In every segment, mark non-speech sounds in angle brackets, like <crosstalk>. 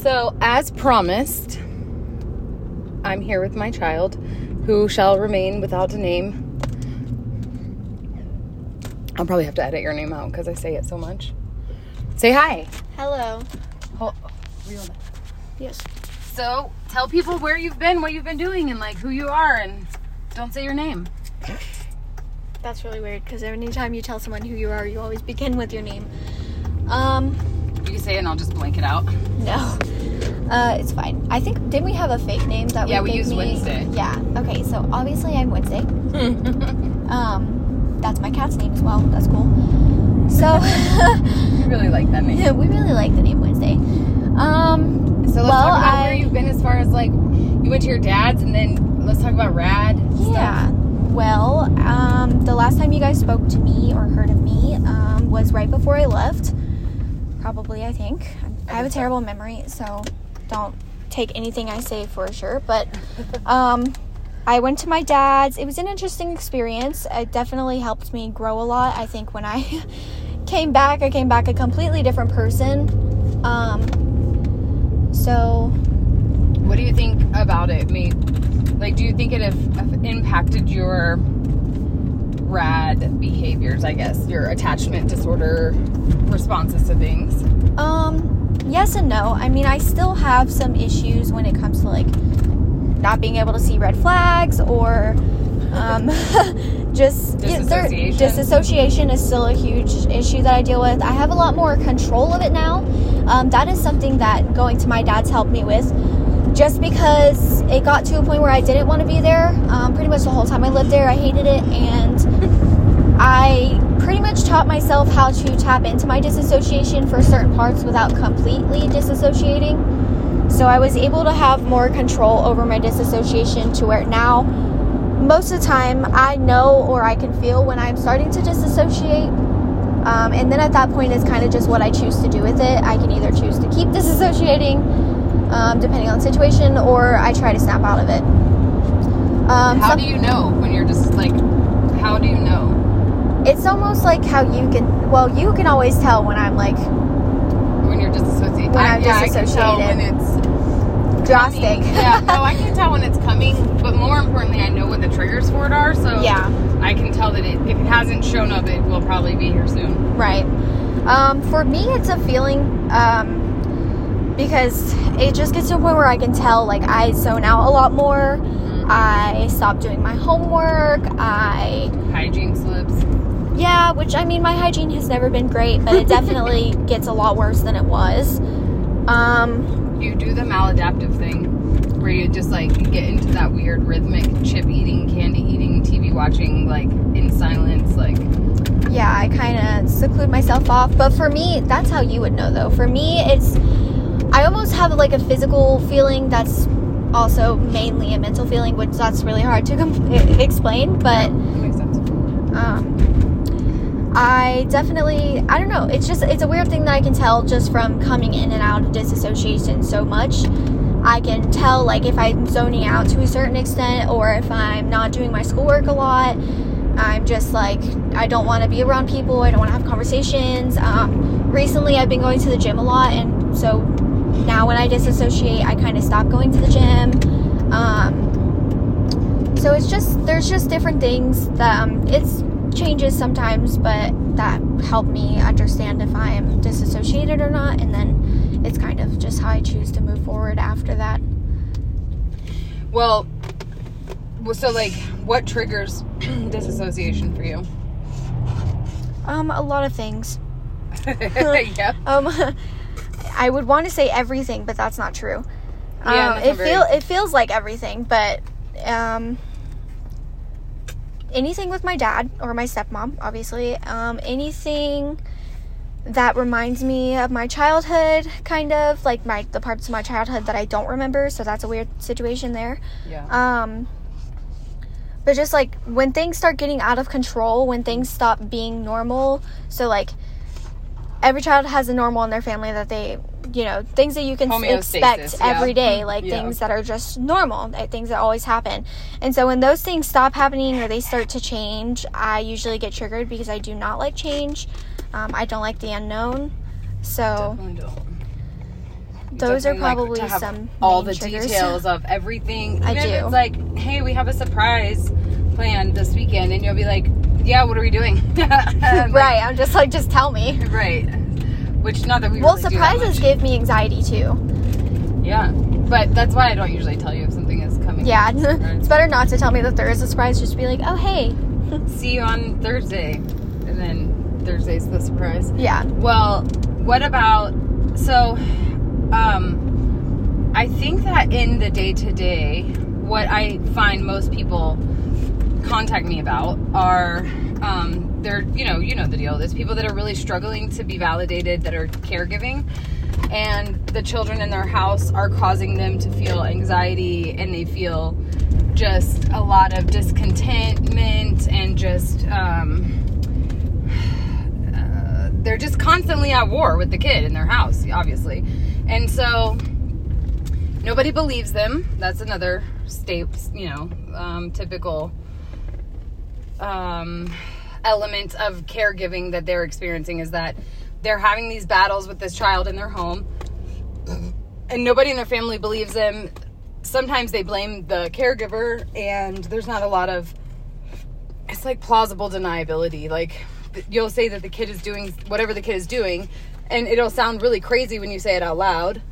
So, as promised, I'm here with my child, who shall remain without a name. I'll probably have to edit your name out because I say it so much. Say hi. Hello. Hold. Yes. So, tell people where you've been, what you've been doing, and like who you are, and don't say your name. That's really weird because anytime you tell someone who you are, you always begin with your name. Um, You can say it, and I'll just blank it out. no. Uh, it's fine. I think didn't we have a fake name that Yeah, we gave used me? Wednesday. Yeah. Okay. So obviously I'm Wednesday. <laughs> um, that's my cat's name as well. That's cool. So <laughs> we really like that name. Yeah, <laughs> we really like the name Wednesday. Um, So let's well, talk about I, where you've been as far as like you went to your dad's, and then let's talk about rad. Yeah. Well, um, the last time you guys spoke to me or heard of me um, was right before I left. Probably, I think. I have a terrible memory, so don't take anything I say for sure. But um, I went to my dad's. It was an interesting experience. It definitely helped me grow a lot. I think when I <laughs> came back, I came back a completely different person. Um, so What do you think about it? Me, like, do you think it have, have impacted your rad behaviors? I guess your attachment disorder responses to things. Um, yes and no. I mean, I still have some issues when it comes to like not being able to see red flags or um, <laughs> just Disassociation. disassociation is still a huge issue that I deal with. I have a lot more control of it now. Um, that is something that going to my dad's helped me with. Just because it got to a point where I didn't want to be there, um, pretty much the whole time I lived there, I hated it, and <laughs> I pretty much taught myself how to tap into my disassociation for certain parts without completely disassociating. So I was able to have more control over my disassociation to where now, most of the time, I know or I can feel when I'm starting to disassociate. Um, and then at that point, it's kind of just what I choose to do with it. I can either choose to keep disassociating, um, depending on the situation, or I try to snap out of it. Um, How some- do you know when you're just like? How do you know? it's almost like how you can well you can always tell when i'm like When you're disassociated? When I'm yeah, I can tell when disassociated. it's drastic coming. yeah, no, <laughs> I can tell when it's coming, but more importantly, I know what the triggers for it are. So Yeah. I can tell that it, if it hasn't shown up, it will probably be here soon. right um, for me it's a feeling um, because it just gets to a point where i can tell like i zone out a lot more i stop doing my homework i Hygiene slips. yeah which i mean my hygiene has never been great but it <laughs> definitely gets a lot worse than it was um, You do the maladaptive thing where you just like get into that weird rhythmic chip eating, candy eating, TV watching, like in silence, like yeah, I kind of seclude myself off. But for me, that's how you would know, though. For me, it's I almost have like a physical feeling that's also mainly a mental feeling, which that's really hard to <laughs> com- explain. But that makes sense. um, I definitely I don't know. It's just it's a weird thing that I can tell just from coming in and out of disassociation so much. I can tell like if I'm zoning out to a certain extent or if I'm not doing my schoolwork a lot. I'm just like I don't want to be around people. I don't want to have conversations. Um, recently, I've been going to the gym a lot, and so now when I disassociate, I kind of stop going to the gym. Um, so it's just there's just different things that um, it's changes sometimes, but that help me understand if I am disassociated or not, and then it's kind of just how I choose to move forward after that. Well, so like, what triggers <clears throat> disassociation for you? Um, a lot of things. <laughs> yeah. <laughs> Um, <laughs> I would want to say everything, but that's not true. Yeah, um, it very- feel it feels like everything, but um, anything with my dad or my stepmom, obviously. Um, anything that reminds me of my childhood, kind of like my the parts of my childhood that I don't remember. So that's a weird situation there. Yeah. Um, but just like when things start getting out of control, when things stop being normal, so like every child has a normal in their family that they, you know, things that you can expect yeah. every day, like Yeah. things that are just normal, things that always happen. And so when those things stop happening or they start to change, I usually get triggered because I do not like change. Um, I don't like the unknown. So. Those are like probably to have some all the triggers. details of everything. <laughs> I Even if do. it's like, hey, we have a surprise planned this weekend, and you'll be like, yeah, what are we doing? <laughs> Like, right. I'm just like, just tell me. right. Which not that we Well, really surprises give me anxiety too. Yeah, but that's why I don't usually tell you if something is coming. Yeah, <laughs> it's better not to tell me that there is a surprise. Just be like, oh hey. <laughs> See you on Thursday, and then Thursday's the surprise. Yeah. Well, what about so um I think that in the day to day what I find most people contact me about are um they're you know, you know the deal. There's people that are really struggling to be validated that are caregiving and the children in their house are causing them to feel anxiety and they feel just a lot of discontentment and just um <sighs> uh, they're just constantly at war with the kid in their house, obviously. And so nobody believes them. That's another state, you know, um, typical um, element of caregiving that they're experiencing is that they're having these battles with this child in their home and nobody in their family believes them. Sometimes they blame the caregiver, and there's not a lot of it's like plausible deniability. Like you'll say that the kid is doing whatever the kid is doing, and it'll sound really crazy when you say it out loud.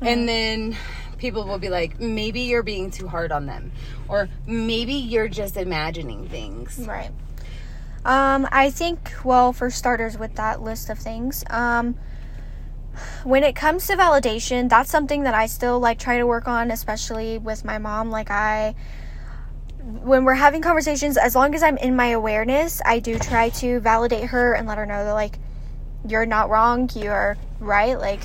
And then people will be like, maybe you're being too hard on them, or maybe you're just imagining things. Right. Um, I think, well, for starters, with that list of things, um, when it comes to validation, that's something that I still like try to work on, especially with my mom. Like, I, when we're having conversations, as long as I'm in my awareness, I do try to validate her and let her know that, like, you're not wrong, you're right. Like,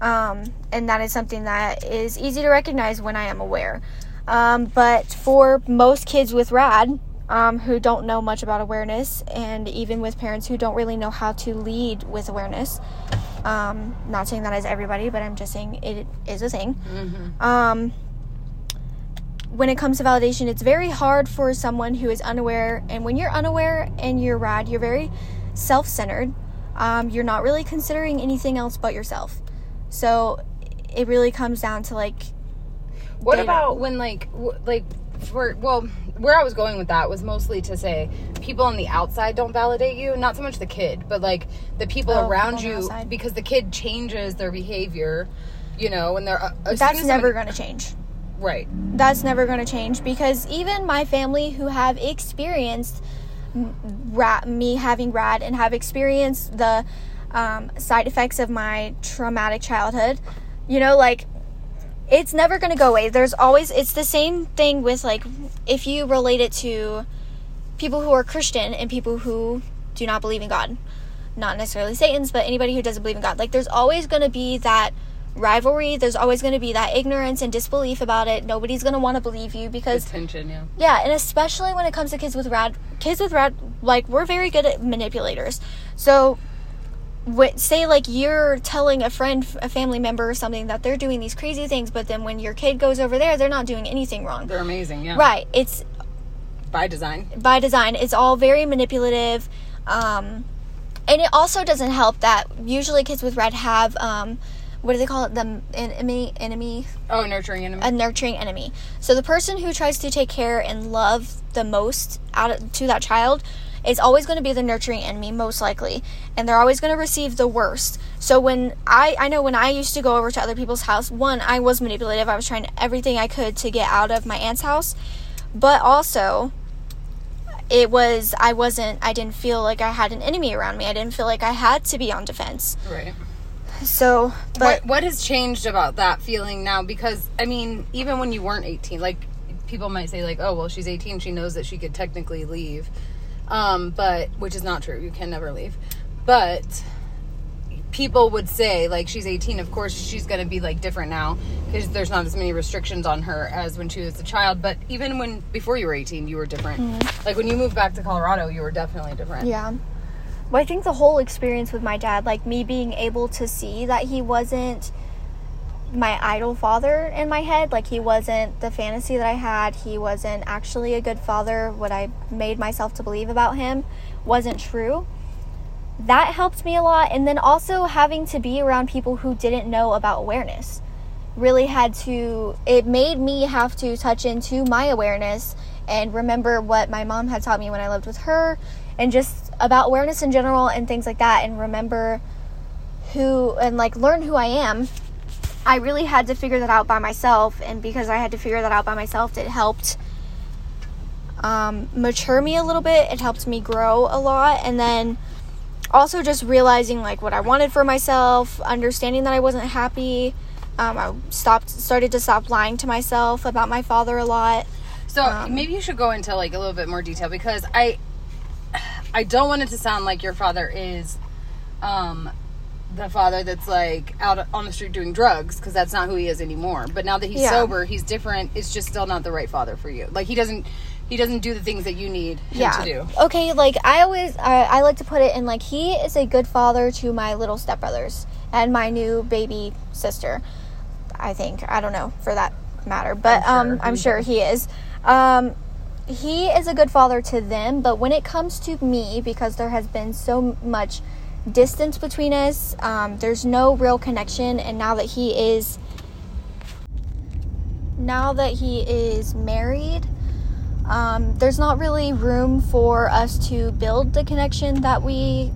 um, and that is something that is easy to recognize when I am aware. Um, but for most kids with RAD, um, who don't know much about awareness, and even with parents who don't really know how to lead with awareness, um, not saying that as everybody, but I'm just saying it is a thing. Um, when it comes to validation, it's very hard for someone who is unaware. And when you're unaware and you're rad, you're very self centered. Um, you're not really considering anything else but yourself. So it really comes down to like, What Data. about when like w- like for well where I was going with that was mostly to say people on the outside don't validate you, not so much the kid, but like the people Oh, around people you outside. because the kid changes their behavior, you know, when they're uh, that's never going to change. right. That's never going to change because even my family who have experienced m- ra- me having rad and have experienced the um, side effects of my traumatic childhood, you know, like it's never going to go away. There's always, it's the same thing with like if you relate it to people who are Christian and people who do not believe in God. Not necessarily Satan's, but anybody who doesn't believe in God. Like there's always going to be that rivalry. There's always going to be that ignorance and disbelief about it. Nobody's going to want to believe you because Attention, yeah. yeah, and especially when it comes to kids with rad, kids with rad, like we're very good at manipulators. So, say like you're telling a friend, a family member, or something that they're doing these crazy things, but then when your kid goes over there, they're not doing anything wrong. They're amazing, yeah. Right? It's By design. by design. It's all very manipulative, um, and it also doesn't help that usually kids with RAD have um, what do they call it? The enemy, enemy, Oh, nurturing enemy. a nurturing enemy. So the person who tries to take care and love the most out of, to that child is always going to be the nurturing enemy most likely and they're always going to receive the worst. So when I I know when I used to go over to other people's house, one I was manipulative. I was trying everything I could to get out of my aunt's house. But also it was I wasn't I didn't feel like I had an enemy around me. I didn't feel like I had to be on defense. right. So, but what what has changed about that feeling now? Because I mean, even when you weren't eighteen, like people might say, like, oh well, she's eighteen, she knows that she could technically leave, um, but which is not true. You can never leave, but people would say like she's 18 of course she's going to be like different now because there's not as many restrictions on her as when she was a child but even when before you were 18 you were different like when you moved back to colorado you were definitely different Yeah. Well, I think the whole experience with my dad, like me being able to see that he wasn't my idol father in my head, like he wasn't the fantasy that I had, he wasn't actually a good father, what I made myself to believe about him wasn't true. that helped me a lot. And then also having to be around people who didn't know about awareness really had to, it made me have to touch into my awareness and remember what my mom had taught me when I lived with her and just about awareness in general and things like that and remember who and like learn who I am. I really had to figure that out by myself and because I had to figure that out by myself it helped um, mature me a little bit. It helped me grow a lot and then also just realizing like what I wanted for myself, understanding that I wasn't happy. Um, I stopped started to stop lying to myself about my father a lot. So Um, maybe you should go into like a little bit more detail because I I don't want it to sound like your father is um the father that's like out on the street doing drugs because that's not who he is anymore. But now that he's Yeah. sober, he's different. It's just still not the right father for you. Like he doesn't he doesn't do the things that you need him to do. Okay, like I always I, I like to put it in like he is a good father to my little stepbrothers and my new baby sister. I think I don't know for that matter, but I'm um sure. I'm sure he is. Um he is a good father to them, but when it comes to me because there has been so much distance between us, um there's no real connection and now that he is now that he is married, um, there's not really room for us to build the connection that we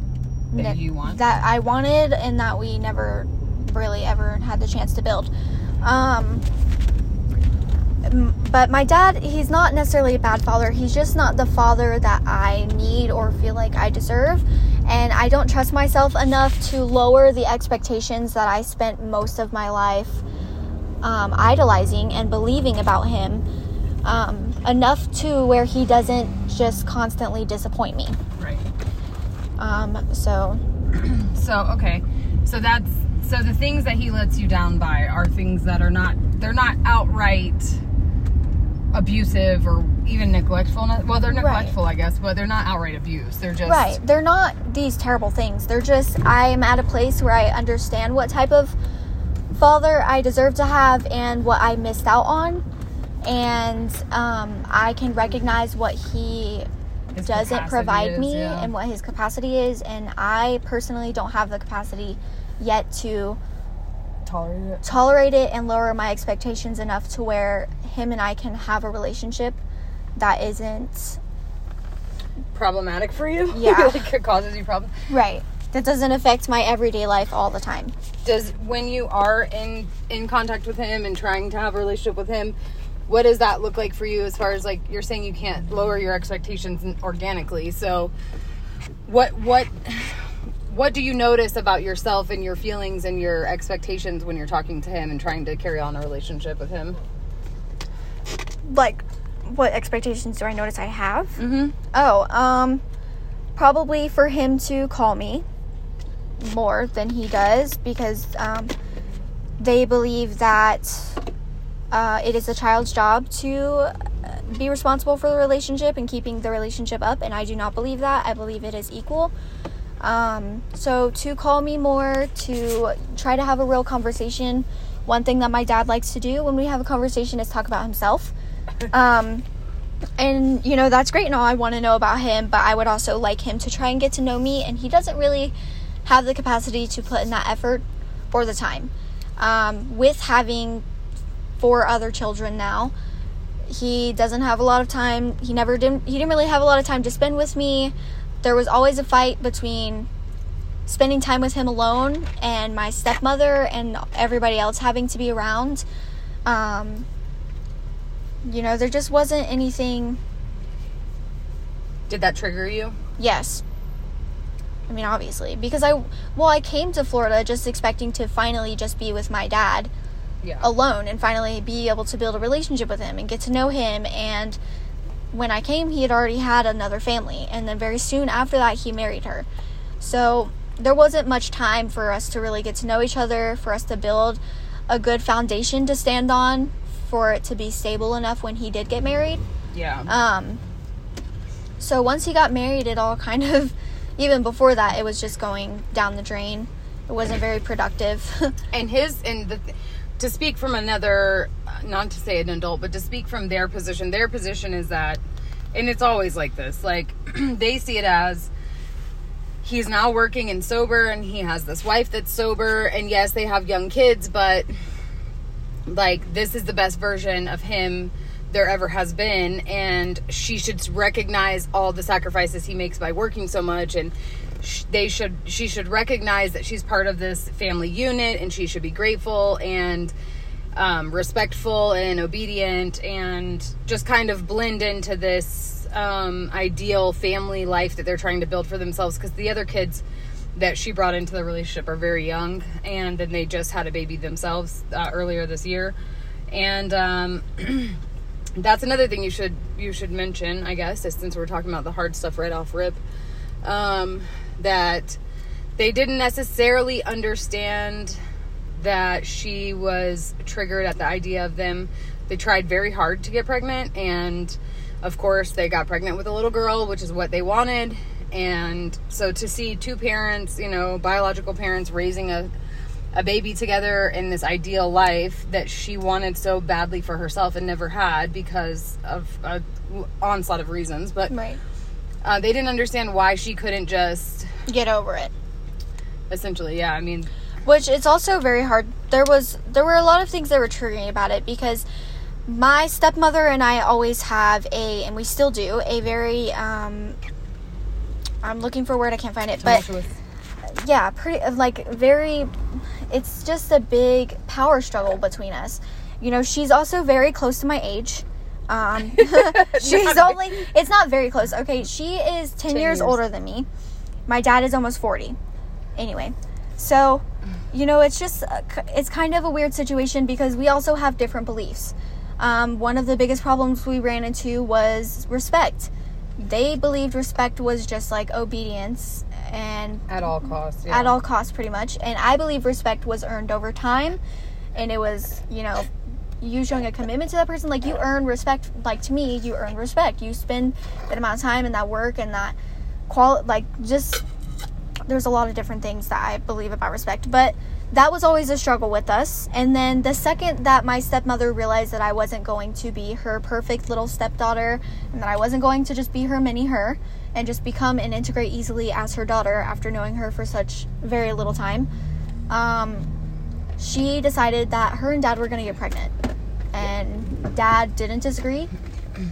That that I wanted and that we never really ever had the chance to build. Um, but my dad, he's not necessarily a bad father. He's just not the father that I need or feel like I deserve. And I don't trust myself enough to lower the expectations that I spent most of my life um, idolizing and believing about him um, enough to where he doesn't just constantly disappoint me. Right. Um, so, <clears throat> So okay, so that's so the things that he lets you down by are things that are not they're not outright abusive or even neglectful. Well, they're neglectful, I guess, but they're not outright abuse. They're just right, they're not these terrible things. They're just, I am at a place where I understand what type of father I deserve to have and what I missed out on. And um, I can recognize what he His doesn't provide is, me yeah. and what his capacity is. And I personally don't have the capacity yet to tolerate it. tolerate it and lower my expectations enough to where him and I can have a relationship that isn't Problematic for you? Yeah. <laughs> like it causes you problems. right. That doesn't affect my everyday life all the time. Does when you are in in contact with him and trying to have a relationship with him, what does that look like for you? As far as like you're saying, you can't lower your expectations organically. So, what what what do you notice about yourself and your feelings and your expectations when you're talking to him and trying to carry on a relationship with him? Like, what expectations do I notice I have? Mm-hmm. Oh, um, probably for him to call me more than he does because um, they believe that uh, it is a child's job to uh, be responsible for the relationship and keeping the relationship up, and I do not believe that. I believe it is equal. Um, so to call me more, to try to have a real conversation. One thing that my dad likes to do when we have a conversation is talk about himself. <laughs> Um, and you know that's great and all i want to know about him but i would also like him to try and get to know me and he doesn't really have the capacity to put in that effort or the time um, with having four other children now he doesn't have a lot of time he never didn't he didn't really have a lot of time to spend with me there was always a fight between spending time with him alone and my stepmother and everybody else having to be around um, you know there just wasn't anything Did that trigger you? Yes. I mean, obviously, because I well, I came to Florida just expecting to finally just be with my dad Yeah. alone and finally be able to build a relationship with him and get to know him and when I came, he had already had another family and then very soon after that he married her. So, there wasn't much time for us to really get to know each other, for us to build a good foundation to stand on, for it to be stable enough when he did get married. Yeah. Um, so once he got married, it all kind of, <laughs> even before that, it was just going down the drain. It wasn't very productive. <laughs> and his and the to speak from another uh, not to say an adult but to speak from their position their position is that and it's always like this like <clears throat> they see it as he's now working and sober and he has this wife that's sober and yes they have young kids but like this is the best version of him there ever has been and she should recognize all the sacrifices he makes by working so much and they should she should recognize that she's part of this family unit and she should be grateful and um, respectful and obedient and just kind of blend into this um, ideal family life that they're trying to build for themselves because the other kids that she brought into the relationship are very young and then they just had a baby themselves uh, earlier this year. And um, <clears throat> that's another thing you should you should mention i guess since we're talking about the hard stuff right off rip um, that they didn't necessarily understand that she was triggered at the idea of them. They tried very hard to get pregnant and of course they got pregnant with a little girl which is what they wanted. And so to see two parents you know biological parents raising a a baby together in this ideal life that she wanted so badly for herself and never had because of a onslaught of reasons but Right. uh, they didn't understand why she couldn't just Get over it. essentially yeah i mean which it's also very hard there was there were a lot of things that were triggering about it because my stepmother and i always have a and we still do a very um i'm looking for a word i can't find it but yeah pretty like very it's just a big power struggle between us. You know she's also very close to my age. Um <laughs> <laughs> she's only it's not very close. Okay she is 10, 10 years, years. older than me. My dad is almost 40 anyway so you know it's just uh, it's kind of a weird situation because we also have different beliefs. Um, one of the biggest problems we ran into was respect. They believed respect was just like obedience and at all costs yeah. at all costs pretty much. And i believe respect was earned over time and it was you know you showing a commitment to that person. Like you earn respect like to me you earn respect. You spend that amount of time and that work and that qual like just there's a lot of different things that i believe about respect. But that was always a struggle with us. And then the second that my stepmother realized that i wasn't going to be her perfect little stepdaughter and that i wasn't going to just be her mini her and just become and integrate easily as her daughter after knowing her for such very little time um, she decided that her and dad were going to get pregnant. And dad didn't disagree.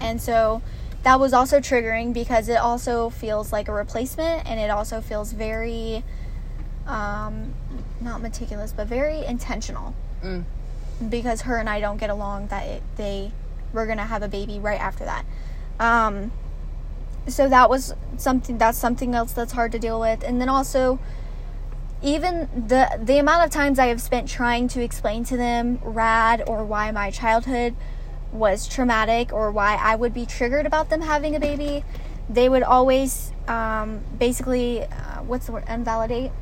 And so that was also triggering because it also feels like a replacement and it also feels very um, not meticulous but very intentional Mm. because her and i don't get along that it, they were going to have a baby right after that um, so that was something that's something else that's hard to deal with and then also even the the amount of times I have spent trying to explain to them rad or why my childhood was traumatic or why I would be triggered about them having a baby, they would always um, basically uh, what's the word invalidate.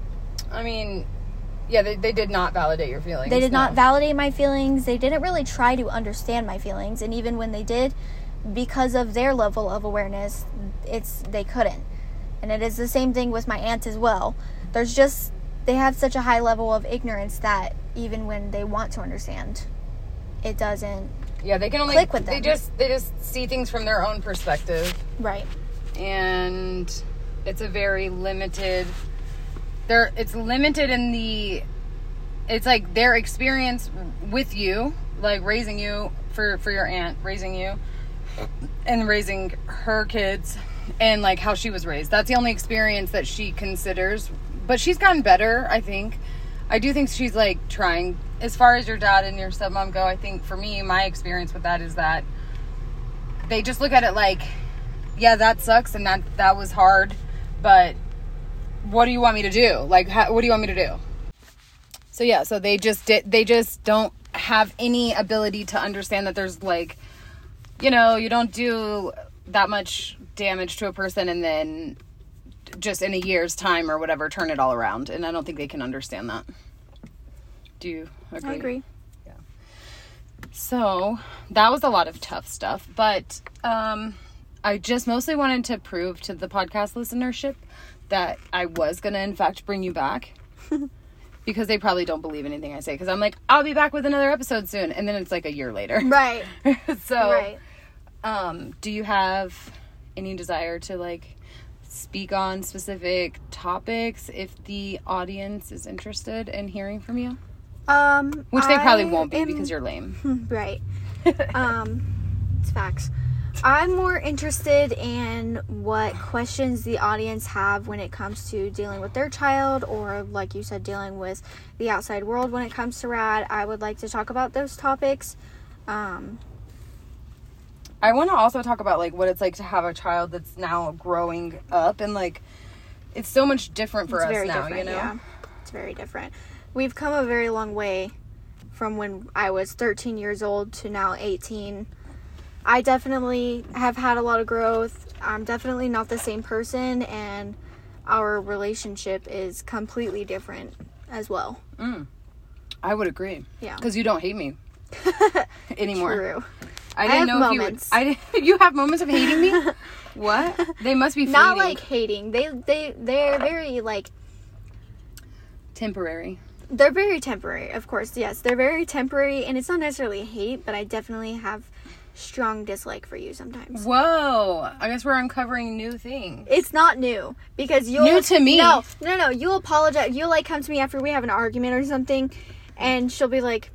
i mean yeah they, they did not validate your feelings They did not validate my feelings. They didn't really try to understand my feelings, and even when they did, because of their level of awareness, it's they couldn't. And it is the same thing with my aunt as well. There's just they have such a high level of ignorance that even when they want to understand, it doesn't. yeah they can only click with they just they just see things from their own perspective Right. and it's a very limited there it's limited in the it's like their experience with you like raising you for for your aunt raising you and raising her kids and like how she was raised. That's the only experience that she considers but she's gotten better i think. I do think she's like trying. As far as your dad and your stepmom go i think for me my experience with that is that they just look at it like yeah, that sucks and that that was hard, but what do you want me to do? Like, how, what do you want me to do? So yeah, so they just did. They just don't have any ability to understand that there's like, you know, you don't do that much damage to a person and then just in a year's time or whatever turn it all around. And I don't think they can understand that. Do you agree? I agree. Yeah. So that was a lot of tough stuff, but um, I just mostly wanted to prove to the podcast listenership that I was gonna, in fact, bring you back <laughs> because they probably don't believe anything I say. Because I'm like, I'll be back with another episode soon, and then it's like a year later. Right. <laughs> so, right. um, do you have any desire to like speak on specific topics if the audience is interested in hearing from you? Um, Which they probably won't be am- because you're lame. <laughs> right. um, it's facts. I'm more interested in what questions the audience have when it comes to dealing with their child, or like you said, dealing with the outside world when it comes to RAD. I would like to talk about those topics. Um, I want to also talk about like what it's like to have a child that's now growing up and like it's so much different for us now, you know. Yeah, it's very different. We've come a very long way from when I was 13 years old to now 18. I definitely have had a lot of growth. I'm definitely not the same person, and our relationship is completely different as well. Mm. I would agree. Yeah. Because you don't hate me <laughs> anymore. True. I I didn't have know moments. if you would. I didn't, <laughs> you have moments of hating me. <laughs> what? They must be Not like hating. They they they're very like temporary. they're very temporary. Of course, yes, they're very temporary, and it's not necessarily hate, but I definitely have strong dislike for you sometimes. Whoa! I guess we're uncovering new things. It's not new because you'll New to me. No, no, no. You'll apologize. You'll like come to me after we have an argument or something, and she'll be like,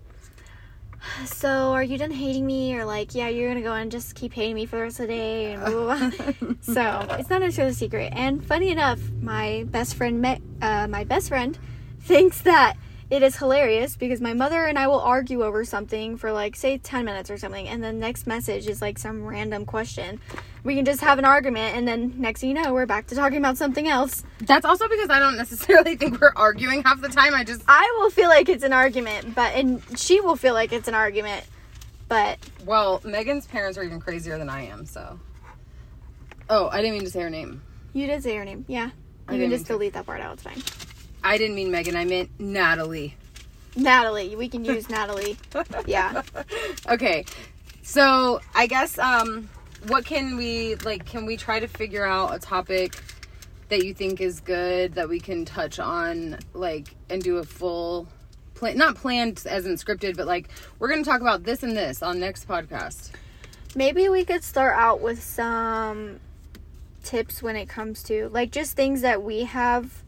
"So are you done hating me?" Or like, "Yeah, you're gonna go and just keep hating me for the rest of the day." And blah, blah, blah. <laughs> so it's not a secret. And funny enough, my best friend met uh, my best friend <laughs> thinks that it is hilarious because my mother and I will argue over something for like say 10 minutes or something and the next message is like some random question. We can just have an argument and then next thing you know we're back to talking about something else. That's also because I don't necessarily <laughs> think we're arguing half the time. I just I will feel like it's an argument, but and she will feel like it's an argument. But well, Megan's parents are even crazier than I am. So. Oh, I didn't mean to say her name. you did say her name. Yeah. You can just delete that part out. It's fine. I didn't mean Megan. I meant Natalie. Natalie. We can use Natalie. Yeah. <laughs> Okay. So I guess um what can we like can we try to figure out a topic that you think is good that we can touch on like and do a full plan not planned as in scripted but like we're gonna talk about this and this on next podcast. Maybe we could start out with some tips when it comes to like just things that we have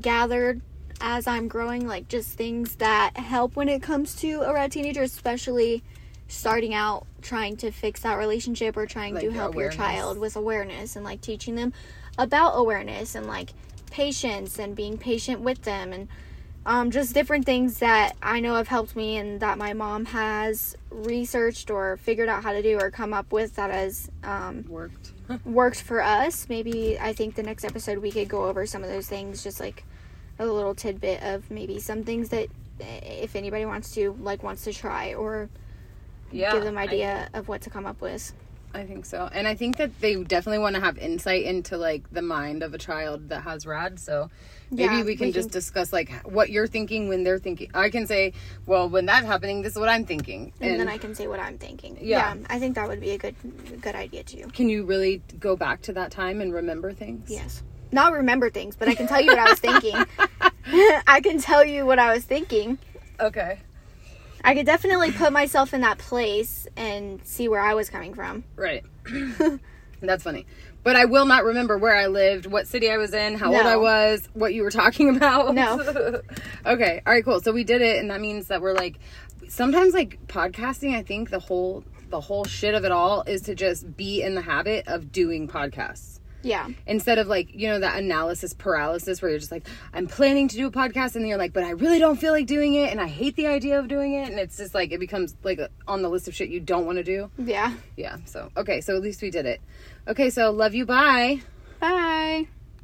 gathered as I'm growing, like just things that help when it comes to a RAD teenager, especially starting out trying to fix that relationship or trying to help awareness. your child with awareness and like teaching them about awareness and like patience and being patient with them and um, just different things that I know have helped me and that my mom has researched or figured out how to do or come up with that has um, Worked. Worked for us. Maybe I think the next episode we could go over some of those things, just like a little tidbit of maybe some things that eh, if anybody wants to like wants to try or Yeah. give them I- idea of what to come up with. I think so. And I think that they definitely want to have insight into like the mind of a child that has rad. So maybe Yeah, we can we just can- discuss like what you're thinking when they're thinking. I can say, well, when that's happening, this is what I'm thinking. And, then I can say what I'm thinking. Yeah. I think that would be a good good idea too. can you really go back to that time and remember things? Yes. Not remember things, but I can tell you what I was thinking. <laughs> <laughs> I can tell you what I was thinking. Okay. I could definitely put myself in that place and see where I was coming from. Right. <laughs> that's funny. But I will not remember where I lived, what city I was in, how old I was, what you were talking <laughs> about. No. <laughs> okay. All right, cool. So we did it and that means that we're like sometimes like podcasting, I think the whole the whole shit of it all is to just be in the habit of doing podcasts. Yeah. Instead of like, you know, that analysis paralysis where you're just like, I'm planning to do a podcast and then you're like, but I really don't feel like doing it and I hate the idea of doing it and it's just like it becomes like on the list of shit you don't want to do. Yeah. Yeah. So, okay, so at least we did it. Okay, so love you. Bye. Bye.